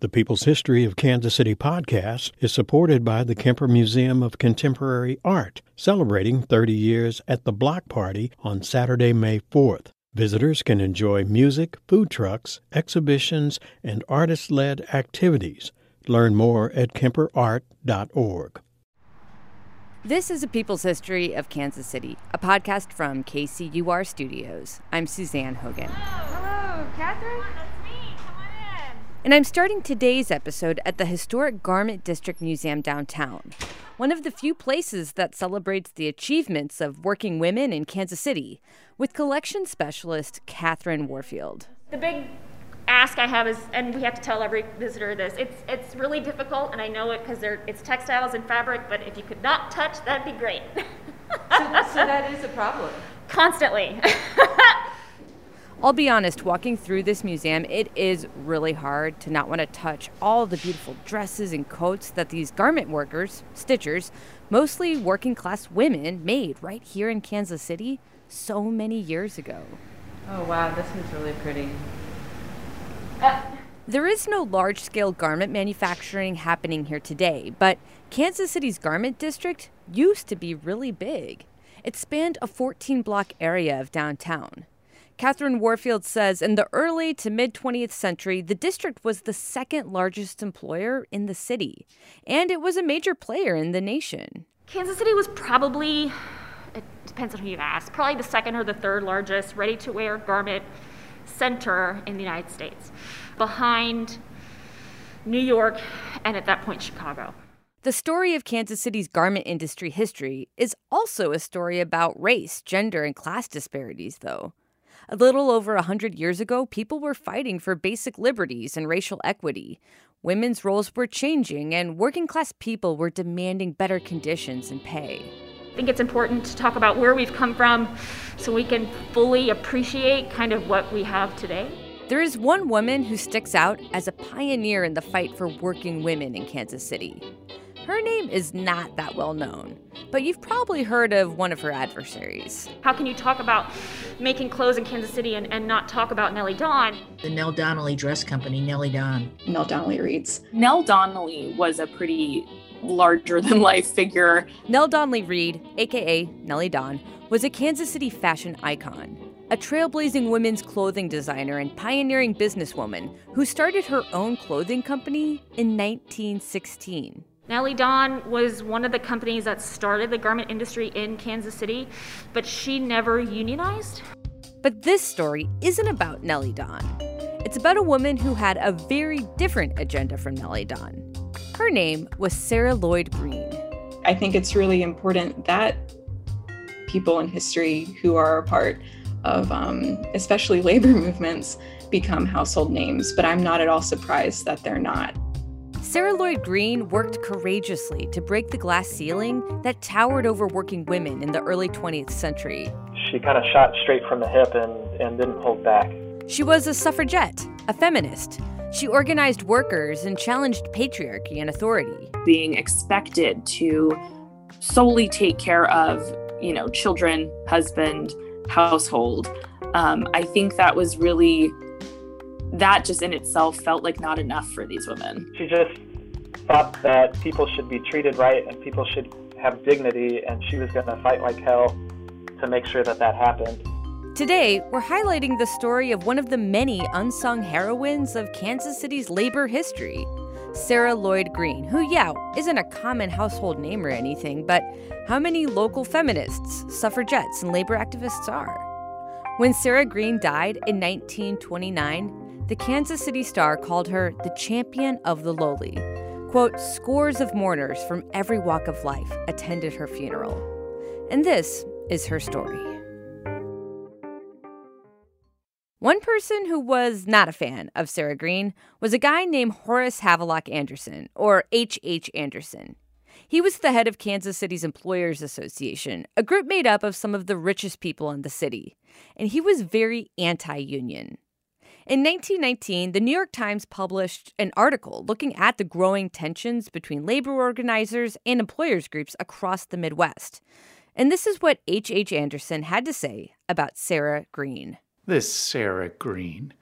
The People's History of Kansas City podcast is supported by the Kemper Museum of Contemporary Art, celebrating 30 years at the Block Party on Saturday, May 4th. Visitors can enjoy music, food trucks, exhibitions, and artist led activities. Learn more at kemperart.org. This is a People's History of Kansas City, a podcast from KCUR Studios. I'm Suzanne Hogan. Hello, Catherine. And I'm starting today's episode at the historic Garment District Museum downtown, one of the few places that celebrates the achievements of working women in Kansas City, with collection specialist Catherine Warfield. The big ask I have is, and we have to tell every visitor this, it's, it's really difficult, and I know it because it's textiles and fabric, but if you could not touch, that'd be great. so, so that is a problem. Constantly. I'll be honest, walking through this museum, it is really hard to not want to touch all the beautiful dresses and coats that these garment workers, stitchers, mostly working class women, made right here in Kansas City so many years ago. Oh, wow, this is really pretty. Uh, there is no large scale garment manufacturing happening here today, but Kansas City's garment district used to be really big. It spanned a 14 block area of downtown. Catherine Warfield says in the early to mid 20th century, the district was the second largest employer in the city, and it was a major player in the nation. Kansas City was probably, it depends on who you ask, probably the second or the third largest ready to wear garment center in the United States, behind New York and at that point Chicago. The story of Kansas City's garment industry history is also a story about race, gender, and class disparities, though. A little over a 100 years ago, people were fighting for basic liberties and racial equity. Women's roles were changing, and working class people were demanding better conditions and pay. I think it's important to talk about where we've come from so we can fully appreciate kind of what we have today. There is one woman who sticks out as a pioneer in the fight for working women in Kansas City. Her name is not that well known, but you've probably heard of one of her adversaries. How can you talk about making clothes in Kansas City and, and not talk about Nellie Don? The Nell Donnelly Dress Company, Nellie Don. Nell Donnelly Reads. Nell Donnelly was a pretty larger than life figure. Nell Donnelly Reed, aka Nellie Don, was a Kansas City fashion icon a trailblazing women's clothing designer and pioneering businesswoman who started her own clothing company in 1916. Nellie Don was one of the companies that started the garment industry in Kansas City, but she never unionized. But this story isn't about Nellie Don. It's about a woman who had a very different agenda from Nellie Don. Her name was Sarah Lloyd Green. I think it's really important that people in history who are a part of um, especially labor movements become household names, but I'm not at all surprised that they're not. Sarah Lloyd Green worked courageously to break the glass ceiling that towered over working women in the early 20th century. She kind of shot straight from the hip and, and didn't hold back. She was a suffragette, a feminist. She organized workers and challenged patriarchy and authority. Being expected to solely take care of, you know, children, husband, household. Um, I think that was really that just in itself felt like not enough for these women. She just thought that people should be treated right and people should have dignity, and she was going to fight like hell to make sure that that happened. Today, we're highlighting the story of one of the many unsung heroines of Kansas City's labor history, Sarah Lloyd Green, who, yeah, isn't a common household name or anything, but how many local feminists, suffragettes, and labor activists are? When Sarah Green died in 1929, the Kansas City Star called her the champion of the lowly. Quote, scores of mourners from every walk of life attended her funeral. And this is her story. One person who was not a fan of Sarah Green was a guy named Horace Havelock Anderson, or H.H. H. Anderson. He was the head of Kansas City's Employers Association, a group made up of some of the richest people in the city, and he was very anti union. In 1919, the New York Times published an article looking at the growing tensions between labor organizers and employers groups across the Midwest. And this is what H.H. H. Anderson had to say about Sarah Green. This Sarah Green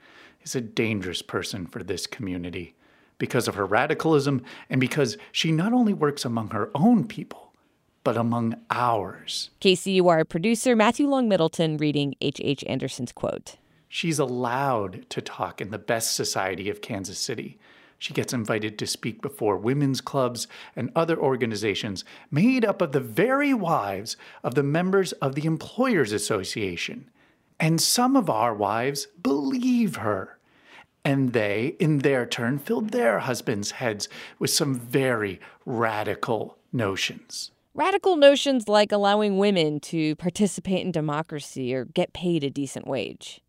is a dangerous person for this community. because of her radicalism and because she not only works among her own people, but among ours. KCUR producer Matthew Long Middleton reading H.H. H. Anderson's quote. She's allowed to talk in the best society of Kansas City. She gets invited to speak before women's clubs and other organizations made up of the very wives of the members of the Employers Association. And some of our wives believe her. And they, in their turn, filled their husbands' heads with some very radical notions. Radical notions like allowing women to participate in democracy or get paid a decent wage.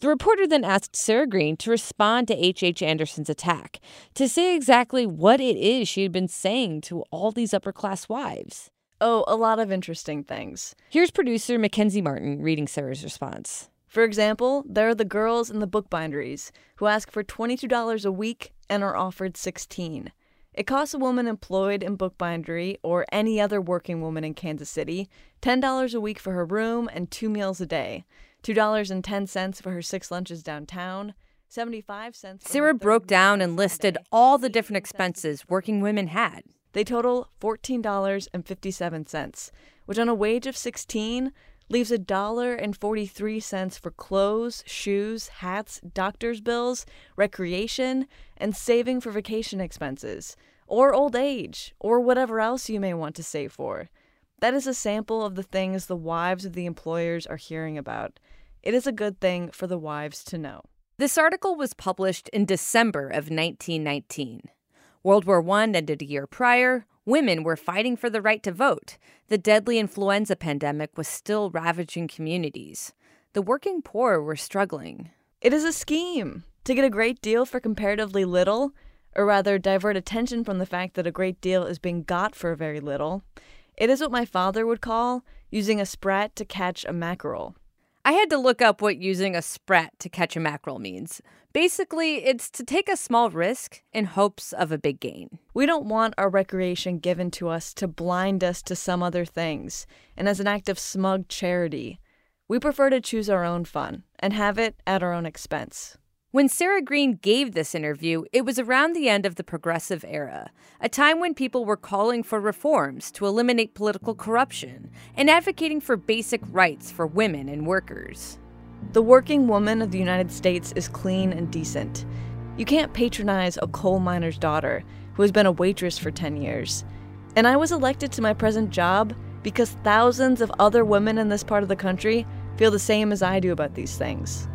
The reporter then asked Sarah Green to respond to H.H. H. Anderson's attack, to say exactly what it is she had been saying to all these upper class wives. Oh, a lot of interesting things. Here's producer Mackenzie Martin reading Sarah's response. For example, there are the girls in the bookbinderies who ask for $22 a week and are offered 16. It costs a woman employed in bookbindery or any other working woman in Kansas City $10 a week for her room and two meals a day. $2.10 for her six lunches downtown, 75 cents. Sarah broke down and listed all the different expenses working women had. They total $14.57, which on a wage of 16 leaves a dollar and 43 cents for clothes, shoes, hats, doctor's bills, recreation, and saving for vacation expenses, or old age, or whatever else you may want to save for. That is a sample of the things the wives of the employers are hearing about. It is a good thing for the wives to know. This article was published in December of 1919. World War I ended a year prior. Women were fighting for the right to vote. The deadly influenza pandemic was still ravaging communities. The working poor were struggling. It is a scheme to get a great deal for comparatively little, or rather, divert attention from the fact that a great deal is being got for very little. It is what my father would call using a sprat to catch a mackerel. I had to look up what using a sprat to catch a mackerel means. Basically, it's to take a small risk in hopes of a big gain. We don't want our recreation given to us to blind us to some other things, and as an act of smug charity. We prefer to choose our own fun and have it at our own expense. When Sarah Green gave this interview, it was around the end of the progressive era, a time when people were calling for reforms to eliminate political corruption and advocating for basic rights for women and workers. The working woman of the United States is clean and decent. You can't patronize a coal miner's daughter who has been a waitress for 10 years. And I was elected to my present job because thousands of other women in this part of the country feel the same as I do about these things.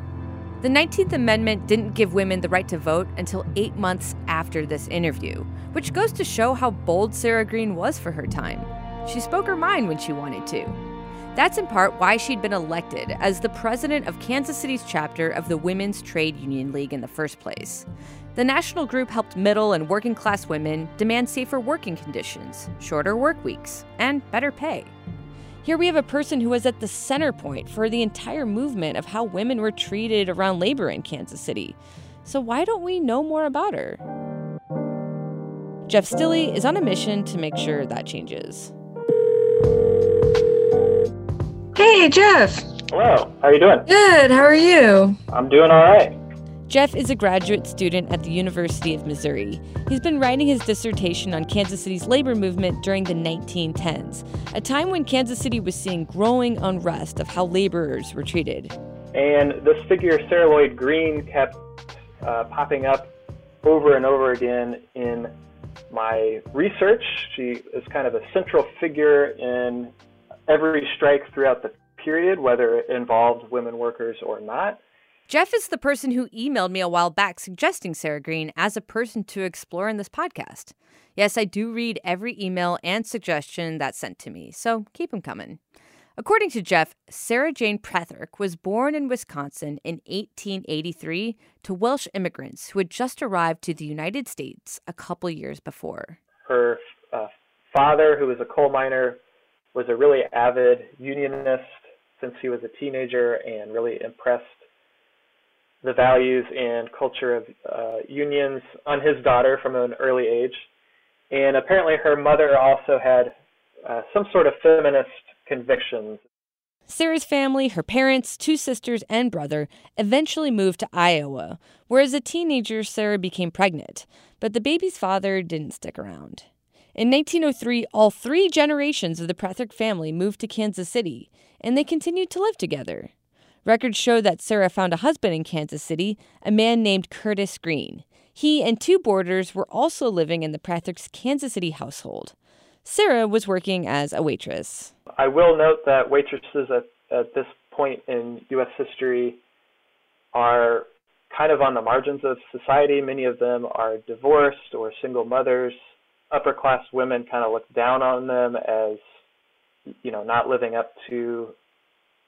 The 19th Amendment didn't give women the right to vote until eight months after this interview, which goes to show how bold Sarah Green was for her time. She spoke her mind when she wanted to. That's in part why she'd been elected as the president of Kansas City's chapter of the Women's Trade Union League in the first place. The national group helped middle and working class women demand safer working conditions, shorter work weeks, and better pay. Here we have a person who was at the center point for the entire movement of how women were treated around labor in Kansas City. So, why don't we know more about her? Jeff Stilley is on a mission to make sure that changes. Hey, Jeff. Hello. How are you doing? Good. How are you? I'm doing all right. Jeff is a graduate student at the University of Missouri. He's been writing his dissertation on Kansas City's labor movement during the 1910s, a time when Kansas City was seeing growing unrest of how laborers were treated. And this figure, Sarah Lloyd Green, kept uh, popping up over and over again in my research. She is kind of a central figure in every strike throughout the period, whether it involved women workers or not. Jeff is the person who emailed me a while back suggesting Sarah Green as a person to explore in this podcast. Yes, I do read every email and suggestion that's sent to me, so keep them coming. According to Jeff, Sarah Jane Pretherick was born in Wisconsin in 1883 to Welsh immigrants who had just arrived to the United States a couple years before. Her uh, father, who was a coal miner, was a really avid unionist since he was a teenager and really impressed the values and culture of uh, unions on his daughter from an early age. And apparently, her mother also had uh, some sort of feminist convictions. Sarah's family, her parents, two sisters, and brother eventually moved to Iowa, where as a teenager, Sarah became pregnant. But the baby's father didn't stick around. In 1903, all three generations of the Prethrick family moved to Kansas City, and they continued to live together. Records show that Sarah found a husband in Kansas City, a man named Curtis Green. He and two boarders were also living in the Prethrick's Kansas City household. Sarah was working as a waitress. I will note that waitresses at, at this point in U.S. history are kind of on the margins of society. Many of them are divorced or single mothers. Upper class women kind of look down on them as, you know, not living up to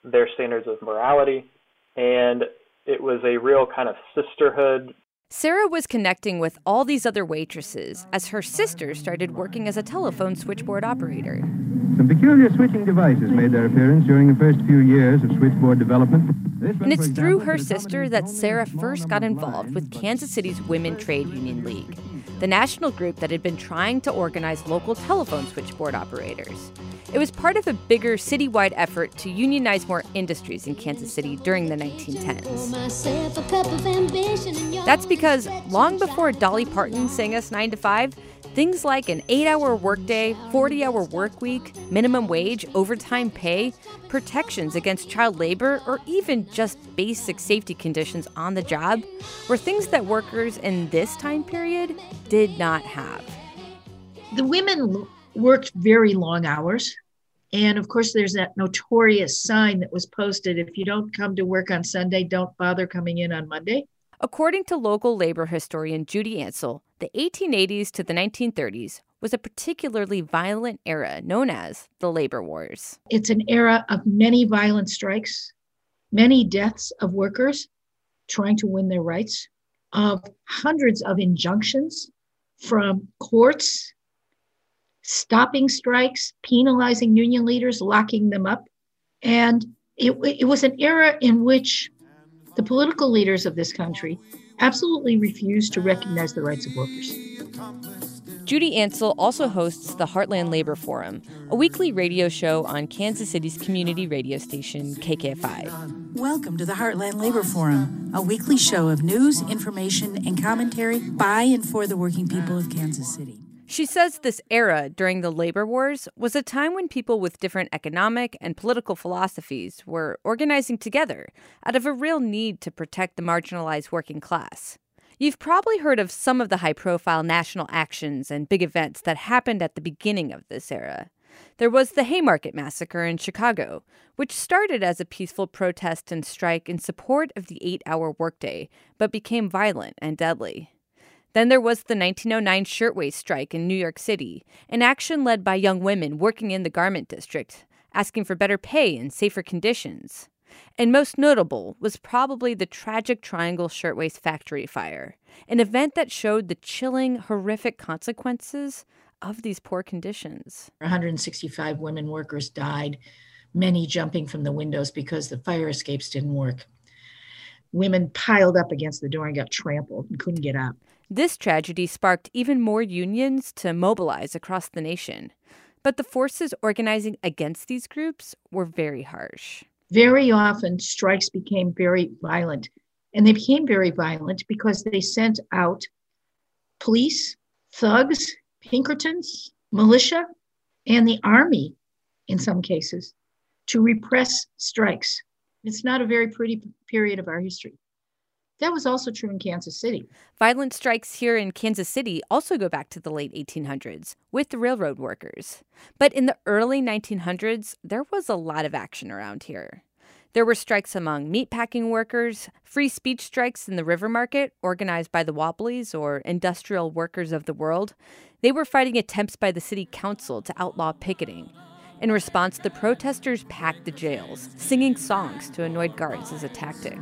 their standards of morality. And it was a real kind of sisterhood Sarah was connecting with all these other waitresses as her sister started working as a telephone switchboard operator. Some peculiar switching devices made their appearance during the first few years of switchboard development. and it's through her sister that Sarah first got involved with Kansas City's Women Trade Union League, the national group that had been trying to organize local telephone switchboard operators. It was part of a bigger citywide effort to unionize more industries in Kansas City during the 1910s. That's because long before Dolly Parton sang us 9 to 5, things like an 8-hour workday, 40-hour work week, minimum wage, overtime pay, protections against child labor, or even just basic safety conditions on the job were things that workers in this time period did not have. The women worked very long hours. And of course, there's that notorious sign that was posted if you don't come to work on Sunday, don't bother coming in on Monday. According to local labor historian Judy Ancel, the 1880s to the 1930s was a particularly violent era known as the labor wars. It's an era of many violent strikes, many deaths of workers trying to win their rights, of hundreds of injunctions from courts stopping strikes, penalizing union leaders, locking them up. And it, it was an era in which the political leaders of this country absolutely refuse to recognize the rights of workers. Judy Ancel also hosts the Heartland Labor Forum, a weekly radio show on Kansas City's community radio station, KKFI. Welcome to the Heartland Labor Forum, a weekly show of news, information, and commentary by and for the working people of Kansas City. She says this era during the labor wars was a time when people with different economic and political philosophies were organizing together out of a real need to protect the marginalized working class. You've probably heard of some of the high profile national actions and big events that happened at the beginning of this era. There was the Haymarket Massacre in Chicago, which started as a peaceful protest and strike in support of the eight hour workday, but became violent and deadly. Then there was the 1909 shirtwaist strike in New York City, an action led by young women working in the garment district, asking for better pay and safer conditions. And most notable was probably the tragic Triangle Shirtwaist Factory fire, an event that showed the chilling, horrific consequences of these poor conditions. 165 women workers died, many jumping from the windows because the fire escapes didn't work. Women piled up against the door and got trampled and couldn't get out. This tragedy sparked even more unions to mobilize across the nation. But the forces organizing against these groups were very harsh. Very often, strikes became very violent. And they became very violent because they sent out police, thugs, Pinkertons, militia, and the army in some cases to repress strikes. It's not a very pretty period of our history. That was also true in Kansas City. Violent strikes here in Kansas City also go back to the late 1800s with the railroad workers. But in the early 1900s, there was a lot of action around here. There were strikes among meatpacking workers, free speech strikes in the river market, organized by the Wobblies or Industrial Workers of the World. They were fighting attempts by the city council to outlaw picketing. In response, the protesters packed the jails, singing songs to annoy guards as a tactic.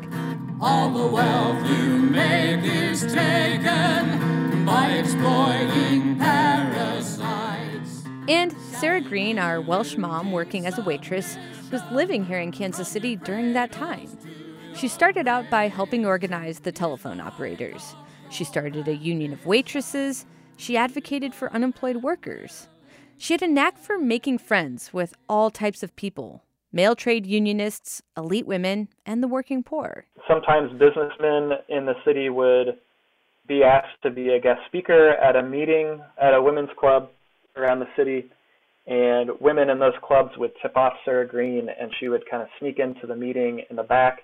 All the wealth you make is taken by exploiting parasites. And Sarah Green, our Welsh mom working as a waitress, was living here in Kansas City during that time. She started out by helping organize the telephone operators. She started a union of waitresses. She advocated for unemployed workers. She had a knack for making friends with all types of people. male trade unionists, elite women, and the working poor. Sometimes businessmen in the city would be asked to be a guest speaker at a meeting at a women's club around the city, and women in those clubs would tip off Sarah Green, and she would kind of sneak into the meeting in the back.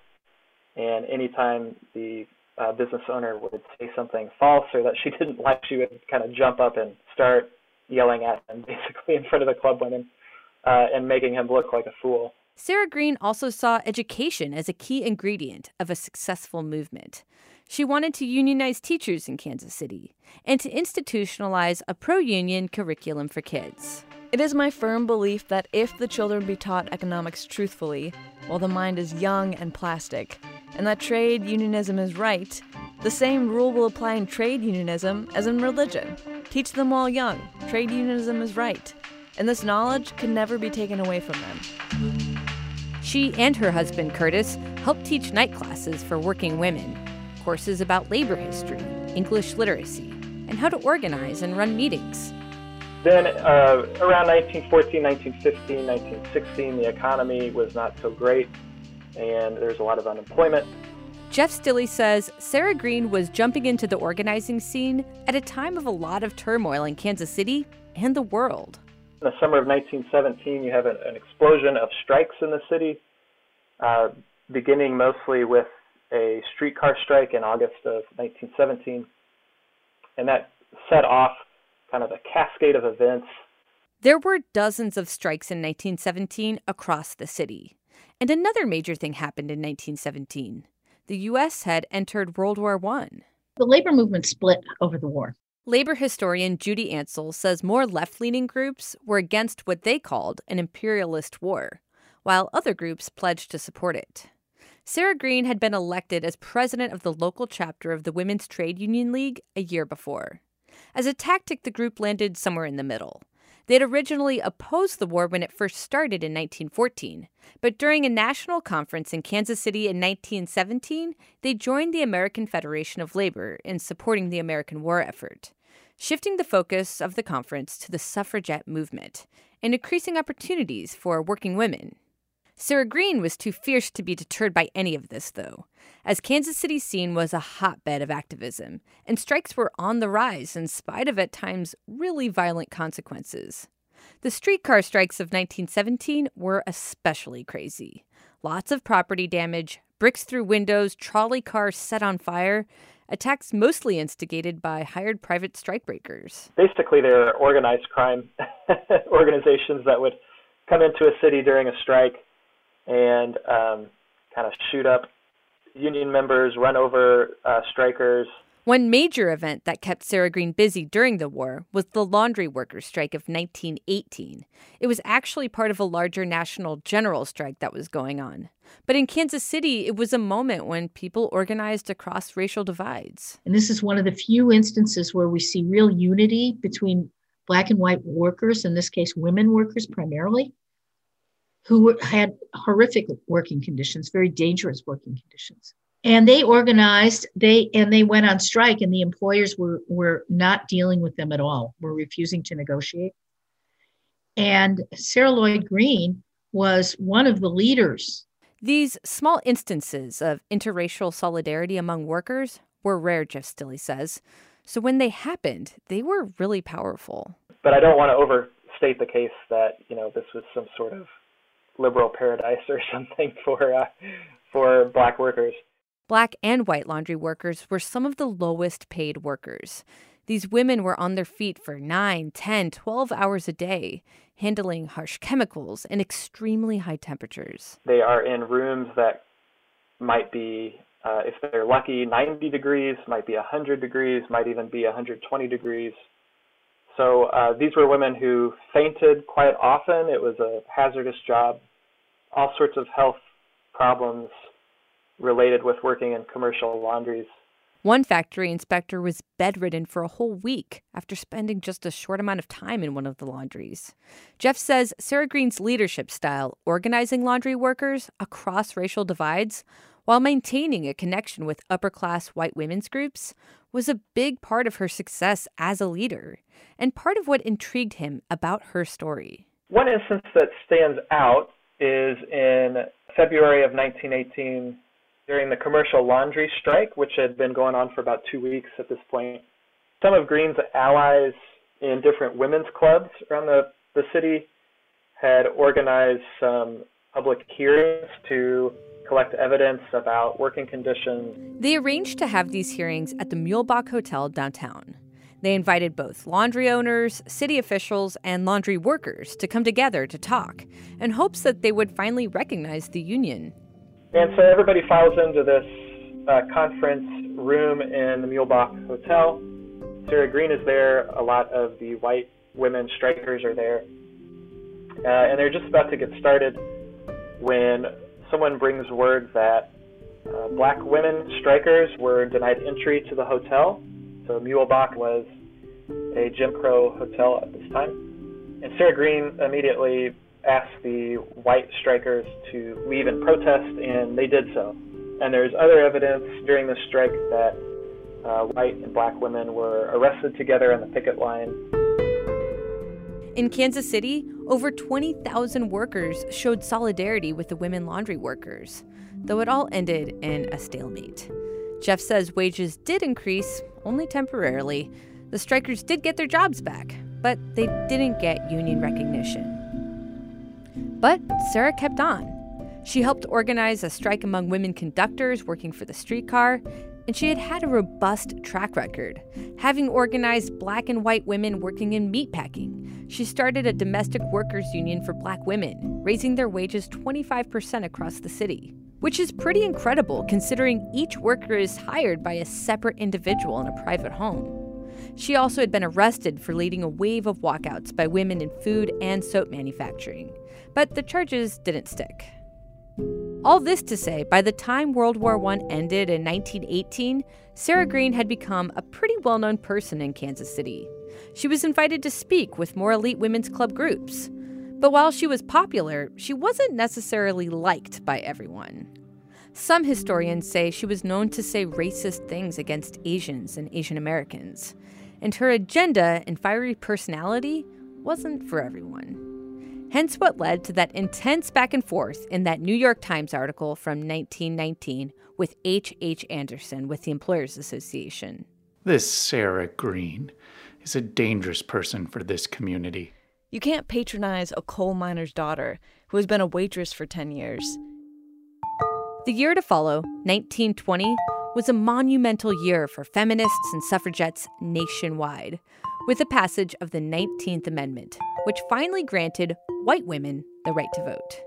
And anytime the uh, business owner would say something false or that she didn't like, she would kind of jump up and start yelling at him, basically in front of the club women, uh, and making him look like a fool. Sarah Green also saw education as a key ingredient of a successful movement. She wanted to unionize teachers in Kansas City and to institutionalize a pro union curriculum for kids. It is my firm belief that if the children be taught economics truthfully, while the mind is young and plastic, and that trade unionism is right, the same rule will apply in trade unionism as in religion. Teach them while young, trade unionism is right, and this knowledge can never be taken away from them. She and her husband, Curtis, helped teach night classes for working women, courses about labor history, English literacy, and how to organize and run meetings. Then, uh, around 1914, 1915, 1916, the economy was not so great, and there's a lot of unemployment. Jeff Stilley says Sarah Green was jumping into the organizing scene at a time of a lot of turmoil in Kansas City and the world. In the summer of 1917, you have an, an explosion of strikes in the city, uh, beginning mostly with a streetcar strike in August of 1917. And that set off kind of a cascade of events. There were dozens of strikes in 1917 across the city. And another major thing happened in 1917. The U.S. had entered World War I. The labor movement split over the war. Labor historian Judy Ancel says more left leaning groups were against what they called an imperialist war, while other groups pledged to support it. Sarah Green had been elected as president of the local chapter of the Women's Trade Union League a year before. As a tactic, the group landed somewhere in the middle. They had originally opposed the war when it first started in 1914, but during a national conference in Kansas City in 1917, they joined the American Federation of Labor in supporting the American war effort, shifting the focus of the conference to the suffragette movement and increasing opportunities for working women. Sarah Green was too fierce to be deterred by any of this, though, as Kansas City's scene was a hotbed of activism, and strikes were on the rise in spite of at times really violent consequences. The streetcar strikes of 1917 were especially crazy. Lots of property damage, bricks through windows, trolley cars set on fire, attacks mostly instigated by hired private strikebreakers. Basically, they're organized crime organizations that would come into a city during a strike and um, kind of shoot up union members, run over uh, strikers. One major event that kept Sarah Green busy during the war was the laundry workers' strike of 1918. It was actually part of a larger national general strike that was going on. But in Kansas City, it was a moment when people organized across racial divides. And this is one of the few instances where we see real unity between black and white workers, in this case, women workers primarily, who had horrific working conditions, very dangerous working conditions. And they organized, they and they went on strike, and the employers were were not dealing with them at all, were refusing to negotiate. And Sarah Lloyd Green was one of the leaders. These small instances of interracial solidarity among workers were rare, Jeff Stilley says. So when they happened, they were really powerful. But I don't want to overstate the case that, you know, this was some sort of liberal paradise or something for uh, for black workers. Black and white laundry workers were some of the lowest paid workers. These women were on their feet for 9, 10, 12 hours a day, handling harsh chemicals and extremely high temperatures. They are in rooms that might be, uh, if they're lucky, 90 degrees, might be 100 degrees, might even be 120 degrees. So uh, these were women who fainted quite often. It was a hazardous job. All sorts of health problems related with working in commercial laundries. One factory inspector was bedridden for a whole week after spending just a short amount of time in one of the laundries. Jeff says Sarah Green's leadership style, organizing laundry workers across racial divides while maintaining a connection with upper class white women's groups, was a big part of her success as a leader and part of what intrigued him about her story. One instance that stands out is in February of 1918 during the commercial laundry strike, which had been going on for about two weeks at this point. Some of Green's allies in different women's clubs around the, the city had organized some public hearings to collect evidence about working conditions. They arranged to have these hearings at the Muehlebach Hotel downtown. They invited both laundry owners, city officials, and laundry workers to come together to talk in hopes that they would finally recognize the union. And so everybody files into this uh, conference room in the Muehlebach Hotel. Sarah Green is there. A lot of the white women strikers are there. Uh, and they're just about to get started when someone brings word that uh, black women strikers were denied entry to the hotel. So Muehlebach was a Jim Crow hotel at this time. And Sarah Green immediately asked the white strikers to leave in protest, and they did so. And there's other evidence during the strike that uh, white and black women were arrested together on the picket line. In Kansas City, over 20,000 workers showed solidarity with the women laundry workers, though it all ended in a stalemate. Jeff says wages did increase, only temporarily. The strikers did get their jobs back, but they didn't get union recognition. But Sarah kept on. She helped organize a strike among women conductors working for the streetcar, and she had had a robust track record, having organized black and white women working in meatpacking. She started a domestic workers union for black women, raising their wages 25% across the city, which is pretty incredible considering each worker is hired by a separate individual in a private home. She also had been arrested for leading a wave of walkouts by women in food and soap manufacturing, but the charges didn't stick. All this to say, by the time World War I ended in 1918, Sarah Green had become a pretty well known person in Kansas City. She was invited to speak with more elite women's club groups. But while she was popular, she wasn't necessarily liked by everyone. Some historians say she was known to say racist things against Asians and Asian Americans, and her agenda and fiery personality wasn't for everyone. Hence, what led to that intense back and forth in that New York Times article from 1919 with H. H. Anderson with the Employers Association. This Sarah Green is a dangerous person for this community. You can't patronize a coal miner's daughter who has been a waitress for 10 years. The year to follow, 1920, was a monumental year for feminists and suffragettes nationwide, with the passage of the 19th Amendment, which finally granted white women the right to vote.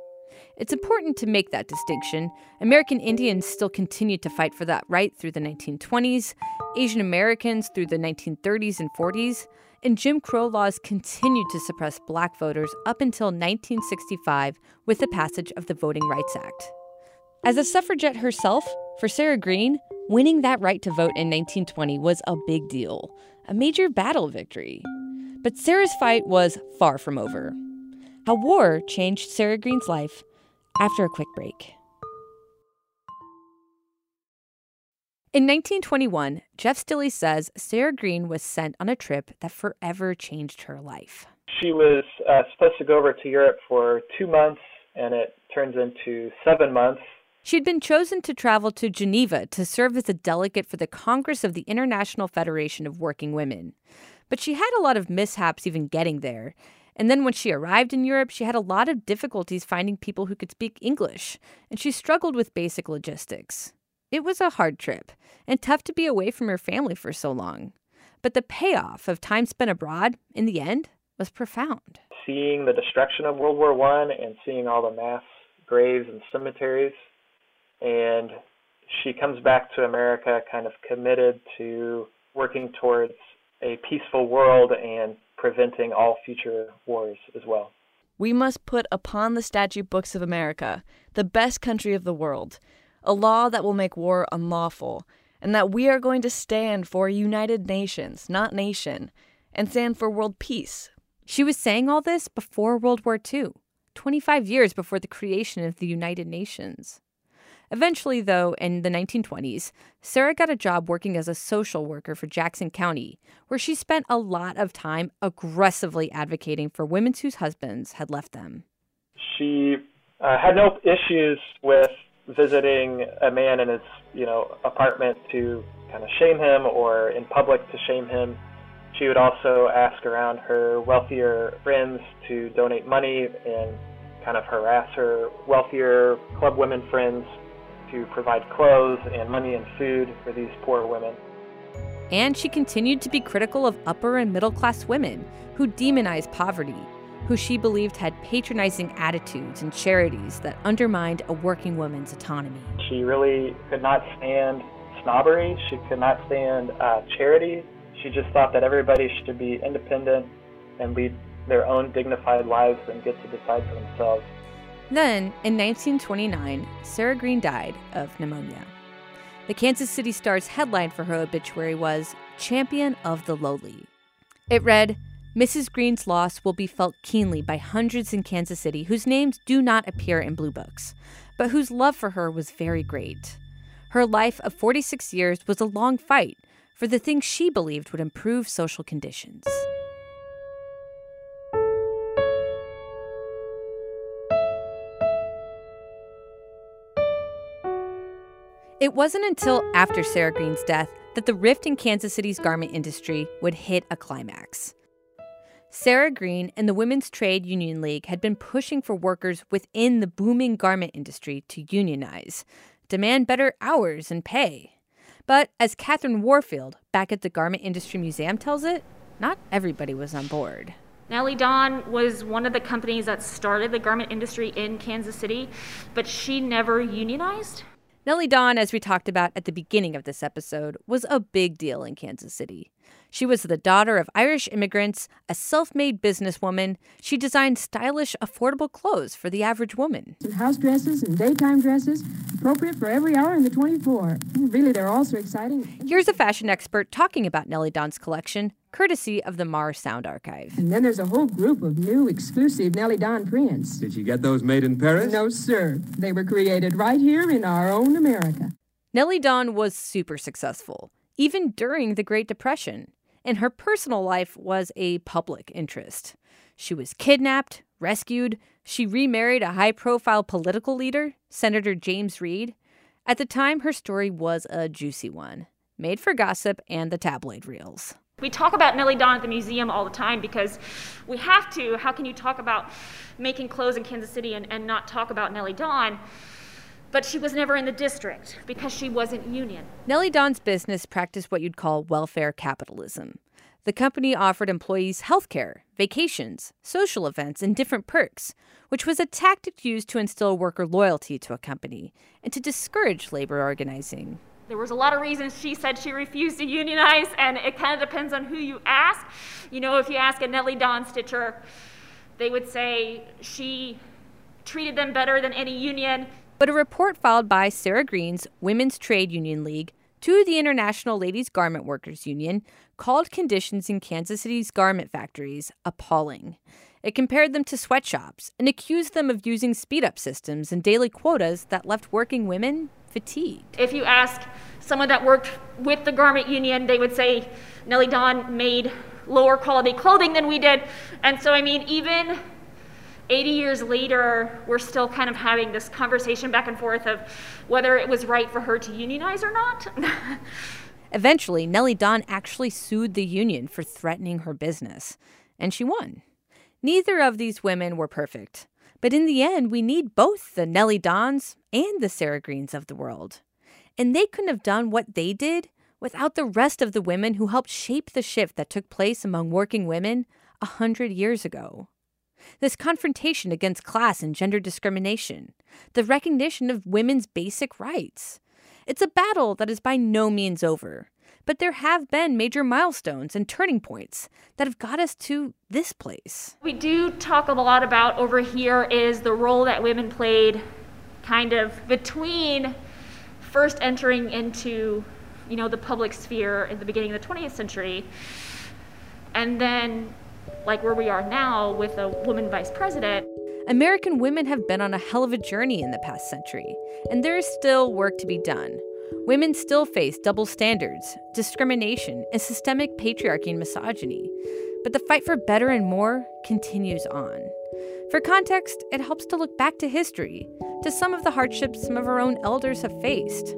It's important to make that distinction. American Indians still continued to fight for that right through the 1920s, Asian Americans through the 1930s and 40s, and Jim Crow laws continued to suppress black voters up until 1965 with the passage of the Voting Rights Act. As a suffragette herself, for Sarah Green, winning that right to vote in 1920 was a big deal a major battle victory. But Sarah's fight was far from over. How war changed Sarah Green's life after a quick break. In 1921, Jeff Stilley says Sarah Green was sent on a trip that forever changed her life. She was uh, supposed to go over to Europe for two months, and it turns into seven months. She'd been chosen to travel to Geneva to serve as a delegate for the Congress of the International Federation of Working Women. But she had a lot of mishaps even getting there. And then when she arrived in Europe, she had a lot of difficulties finding people who could speak English, and she struggled with basic logistics. It was a hard trip, and tough to be away from her family for so long. But the payoff of time spent abroad, in the end, was profound. Seeing the destruction of World War I and seeing all the mass graves and cemeteries and she comes back to America kind of committed to working towards a peaceful world and preventing all future wars as well. We must put upon the statute books of America, the best country of the world, a law that will make war unlawful, and that we are going to stand for United Nations, not nation, and stand for world peace. She was saying all this before World War II, 25 years before the creation of the United Nations. Eventually, though, in the 1920s, Sarah got a job working as a social worker for Jackson County, where she spent a lot of time aggressively advocating for women whose husbands had left them. She uh, had no issues with visiting a man in his, you know, apartment to kind of shame him or in public to shame him. She would also ask around her wealthier friends to donate money and kind of harass her wealthier club women friends to provide clothes and money and food for these poor women. And she continued to be critical of upper and middle class women who demonize poverty, who she believed had patronizing attitudes and charities that undermined a working woman's autonomy. She really could not stand snobbery, she could not stand uh, charity. She just thought that everybody should be independent and lead their own dignified lives and get to decide for themselves. Then, in 1929, Sarah Green died of pneumonia. The Kansas City Star's headline for her obituary was Champion of the Lowly. It read, Mrs. Green's loss will be felt keenly by hundreds in Kansas City whose names do not appear in blue books, but whose love for her was very great. Her life of 46 years was a long fight for the things she believed would improve social conditions. It wasn't until after Sarah Green's death that the rift in Kansas City's garment industry would hit a climax. Sarah Green and the Women's Trade Union League had been pushing for workers within the booming garment industry to unionize, demand better hours and pay. But as Catherine Warfield, back at the Garment Industry Museum, tells it, not everybody was on board. Nellie Don was one of the companies that started the garment industry in Kansas City, but she never unionized. Nellie Don, as we talked about at the beginning of this episode, was a big deal in Kansas City. She was the daughter of Irish immigrants, a self made businesswoman. She designed stylish, affordable clothes for the average woman. House dresses and daytime dresses, appropriate for every hour in the 24. Really, they're all so exciting. Here's a fashion expert talking about Nellie Don's collection, courtesy of the Marr Sound Archive. And then there's a whole group of new exclusive Nellie Don prints. Did you get those made in Paris? No, sir. They were created right here in our own America. Nellie Don was super successful, even during the Great Depression and her personal life was a public interest. She was kidnapped, rescued, she remarried a high profile political leader, Senator James Reed. At the time, her story was a juicy one, made for gossip and the tabloid reels. We talk about Nellie Don at the museum all the time because we have to. How can you talk about making clothes in Kansas City and, and not talk about Nellie Don? But she was never in the district because she wasn't union. Nellie Don's business practiced what you'd call welfare capitalism. The company offered employees health care, vacations, social events, and different perks, which was a tactic used to instill worker loyalty to a company and to discourage labor organizing. There was a lot of reasons she said she refused to unionize, and it kind of depends on who you ask. You know, if you ask a Nellie Don Stitcher, they would say she treated them better than any union. But a report filed by Sarah Green's Women's Trade Union League to the International Ladies Garment Workers Union called conditions in Kansas City's garment factories appalling. It compared them to sweatshops and accused them of using speed up systems and daily quotas that left working women fatigued. If you ask someone that worked with the garment union, they would say Nellie Don made lower quality clothing than we did. And so, I mean, even 80 years later, we're still kind of having this conversation back and forth of whether it was right for her to unionize or not. Eventually, Nellie Don actually sued the union for threatening her business, and she won. Neither of these women were perfect, but in the end, we need both the Nellie Dons and the Sarah Greens of the world. And they couldn't have done what they did without the rest of the women who helped shape the shift that took place among working women a hundred years ago this confrontation against class and gender discrimination, the recognition of women's basic rights. It's a battle that is by no means over, but there have been major milestones and turning points that have got us to this place. We do talk a lot about over here is the role that women played kind of between first entering into you know the public sphere in the beginning of the 20th century and then like where we are now with a woman vice president. American women have been on a hell of a journey in the past century, and there is still work to be done. Women still face double standards, discrimination, and systemic patriarchy and misogyny. But the fight for better and more continues on. For context, it helps to look back to history, to some of the hardships some of our own elders have faced.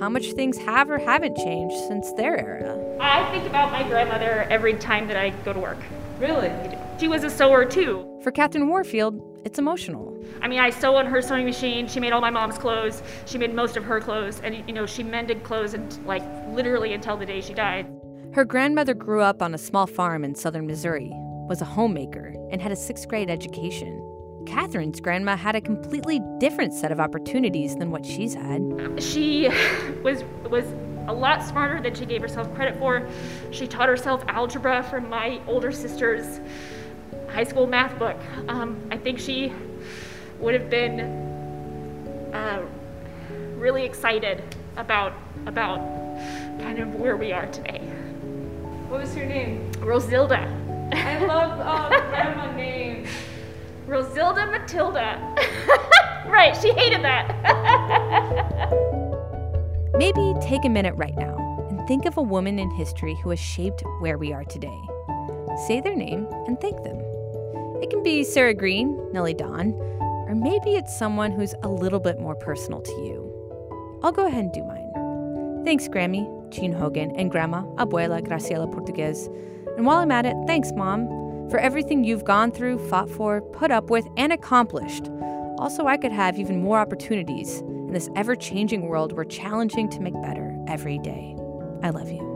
How much things have or haven't changed since their era. I think about my grandmother every time that I go to work. Really? She was a sewer too. For Catherine Warfield, it's emotional. I mean, I sew on her sewing machine. She made all my mom's clothes. She made most of her clothes, and you know, she mended clothes and like literally until the day she died. Her grandmother grew up on a small farm in southern Missouri, was a homemaker, and had a sixth grade education. Catherine's grandma had a completely different set of opportunities than what she's had. She was was a lot smarter than she gave herself credit for. She taught herself algebra from my older sister's high school math book. Um, I think she would have been uh, really excited about about kind of where we are today. What was her name? Rosilda. I love oh, grandma names. Rosilda Matilda. right, she hated that. Maybe take a minute right now and think of a woman in history who has shaped where we are today. Say their name and thank them. It can be Sarah Green, Nellie Don, or maybe it's someone who's a little bit more personal to you. I'll go ahead and do mine. Thanks, Grammy, Jean Hogan, and Grandma, Abuela Graciela Portuguez. And while I'm at it, thanks, Mom, for everything you've gone through, fought for, put up with, and accomplished. Also, I could have even more opportunities this ever changing world we're challenging to make better every day. I love you.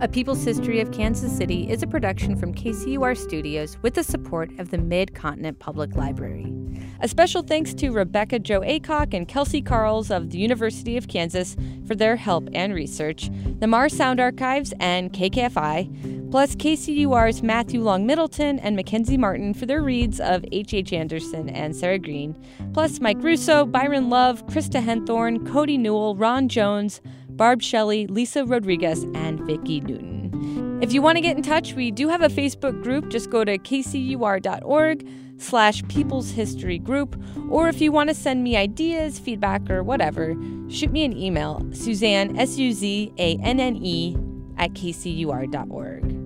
A People's History of Kansas City is a production from KCUR Studios with the support of the Mid Continent Public Library. A special thanks to Rebecca Jo Aycock and Kelsey Carls of the University of Kansas for their help and research, the Marr Sound Archives, and KKFI, plus KCUR's Matthew Long Middleton and Mackenzie Martin for their reads of H.H. H. Anderson and Sarah Green, plus Mike Russo, Byron Love, Krista Henthorn, Cody Newell, Ron Jones, Barb Shelley, Lisa Rodriguez, and Vicki Newton. If you want to get in touch, we do have a Facebook group. Just go to kcur.org slash people's history group. Or if you want to send me ideas, feedback, or whatever, shoot me an email, Suzanne, S-U-Z-A-N-N-E, at kcur.org.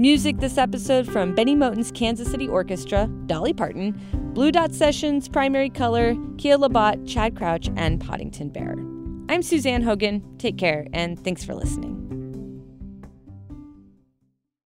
Music this episode from Bennie Moten's Kansas City Orchestra, Dolly Parton, Blue Dot Sessions, Primary Color, Kia Labat, Chad Crouch, and Poddington Bear. I'm Suzanne Hogan. Take care, and thanks for listening.